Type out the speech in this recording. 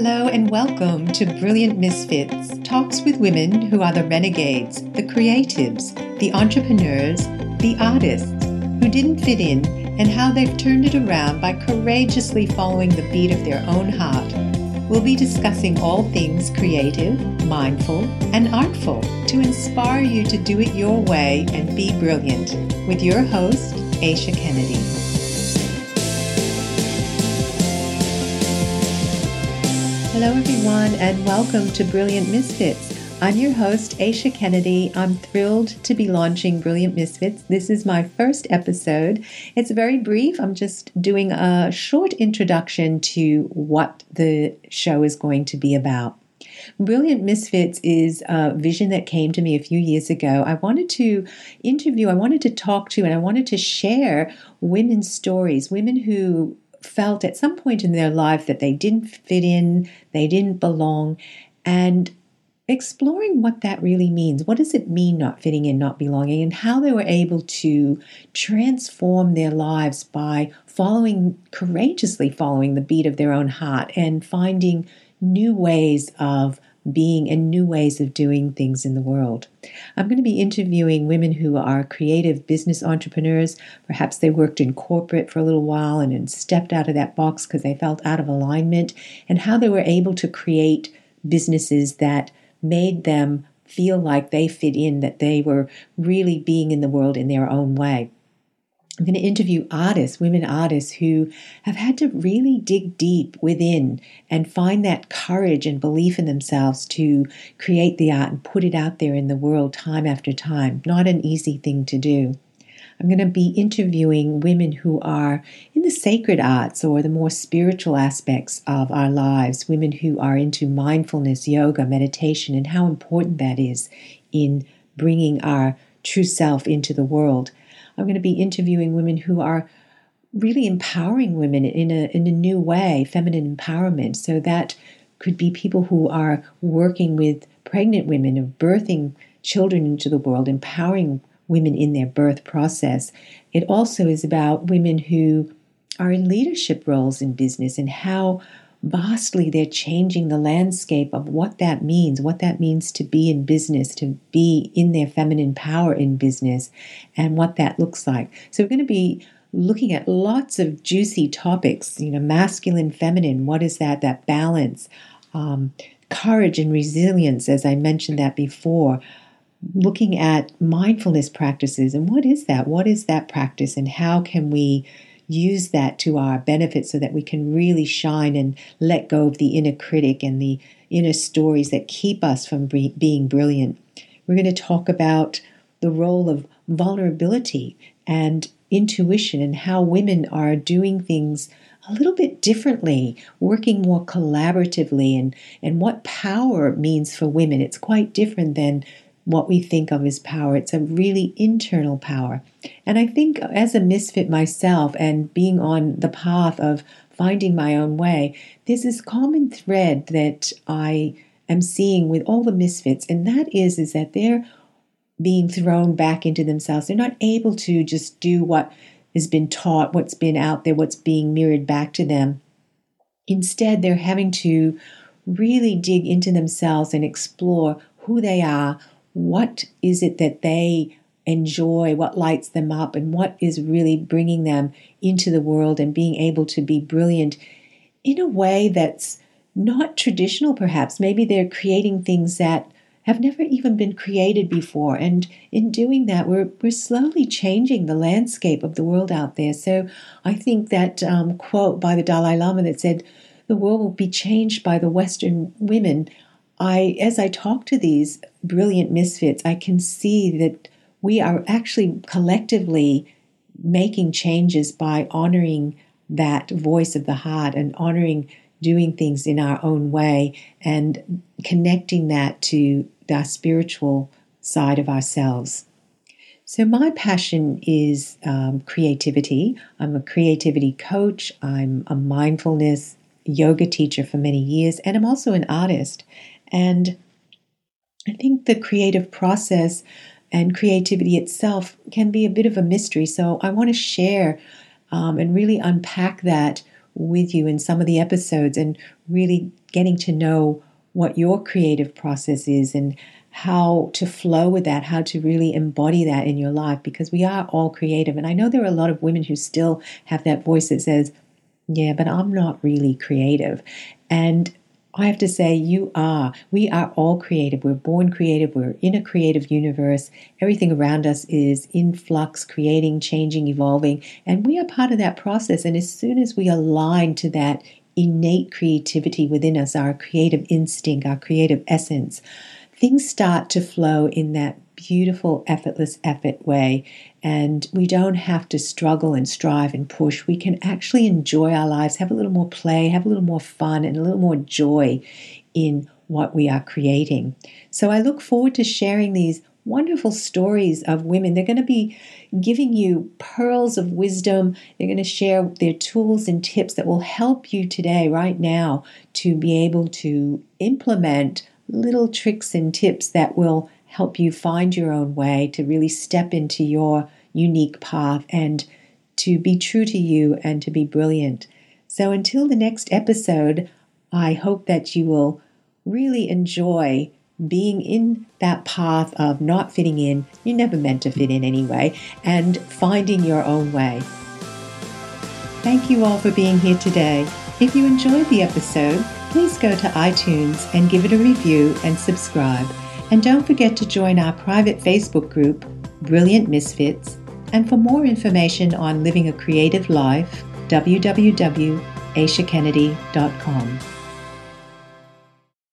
Hello and welcome to Brilliant Misfits, talks with women who are the renegades, the creatives, the entrepreneurs, the artists who didn't fit in, and how they've turned it around by courageously following the beat of their own heart. We'll be discussing all things creative, mindful, and artful to inspire you to do it your way and be brilliant with your host, Aisha Kennedy. Hello, everyone, and welcome to Brilliant Misfits. I'm your host, Aisha Kennedy. I'm thrilled to be launching Brilliant Misfits. This is my first episode. It's very brief. I'm just doing a short introduction to what the show is going to be about. Brilliant Misfits is a vision that came to me a few years ago. I wanted to interview, I wanted to talk to, and I wanted to share women's stories, women who felt at some point in their life that they didn't fit in, they didn't belong, and exploring what that really means. What does it mean not fitting in, not belonging, and how they were able to transform their lives by following, courageously following the beat of their own heart and finding new ways of being and new ways of doing things in the world. I'm going to be interviewing women who are creative business entrepreneurs. Perhaps they worked in corporate for a little while and then stepped out of that box because they felt out of alignment, and how they were able to create businesses that made them feel like they fit in, that they were really being in the world in their own way. I'm going to interview artists, women artists who have had to really dig deep within and find that courage and belief in themselves to create the art and put it out there in the world time after time. Not an easy thing to do. I'm going to be interviewing women who are in the sacred arts or the more spiritual aspects of our lives, women who are into mindfulness, yoga, meditation, and how important that is in bringing our true self into the world. I'm going to be interviewing women who are really empowering women in a in a new way, feminine empowerment. So that could be people who are working with pregnant women or birthing children into the world, empowering women in their birth process. It also is about women who are in leadership roles in business and how vastly they're changing the landscape of what that means, what that means to be in business, to be in their feminine power in business, and what that looks like. So we're going to be looking at lots of juicy topics, you know, masculine, feminine, what is that, that balance, um, courage and resilience, as I mentioned that before, looking at mindfulness practices and what is that? What is that practice and how can we use that to our benefit so that we can really shine and let go of the inner critic and the inner stories that keep us from being brilliant. We're going to talk about the role of vulnerability and intuition and how women are doing things a little bit differently, working more collaboratively, and, and what power means for women. It's quite different than what we think of as power. It's a really internal power. And I think as a misfit myself and being on the path of finding my own way, there's this common thread that I am seeing with all the misfits, and that is is that they're being thrown back into themselves. They're not able to just do what has been taught, what's been out there, what's being mirrored back to them. Instead, they're having to really dig into themselves and explore who they are, what is it that they enjoy, what lights them up, and what is really bringing them into the world and being able to be brilliant in a way that's not traditional, perhaps. Maybe they're creating things that have never even been created before. And in doing that, we're, we're slowly changing the landscape of the world out there. So I think that um, quote by the Dalai Lama that said, the world will be changed by the Western women. I, as I talk to these brilliant misfits, I can see that we are actually collectively making changes by honoring that voice of the heart and honoring doing things in our own way and connecting that to the spiritual side of ourselves. So, my passion is um, creativity. I'm a creativity coach, I'm a mindfulness yoga teacher for many years, and I'm also an artist. And I think the creative process and creativity itself can be a bit of a mystery. So I want to share um, and really unpack that with you in some of the episodes and really getting to know what your creative process is and how to flow with that, how to really embody that in your life because we are all creative. And I know there are a lot of women who still have that voice that says, Yeah, but I'm not really creative. And I have to say, you are. We are all creative. We're born creative. We're in a creative universe. Everything around us is in flux, creating, changing, evolving. And we are part of that process. And as soon as we align to that innate creativity within us, our creative instinct, our creative essence, things start to flow in that beautiful, effortless effort way. And we don't have to struggle and strive and push. We can actually enjoy our lives, have a little more play, have a little more fun, and a little more joy in what we are creating. So I look forward to sharing these wonderful stories of women. They're going to be giving you pearls of wisdom. They're going to share their tools and tips that will help you today, right now, to be able to implement little tricks and tips that will help you find your own way to really step into your unique path and to be true to you and to be brilliant. So until the next episode, I hope that you will really enjoy being in that path of not fitting in. You're never meant to fit in anyway, and finding your own way. Thank you all for being here today. If you enjoyed the episode, please go to iTunes and give it a review and subscribe. And don't forget to join our private Facebook group, Brilliant Misfits. And for more information on living a creative life, www.aishakennedy.com.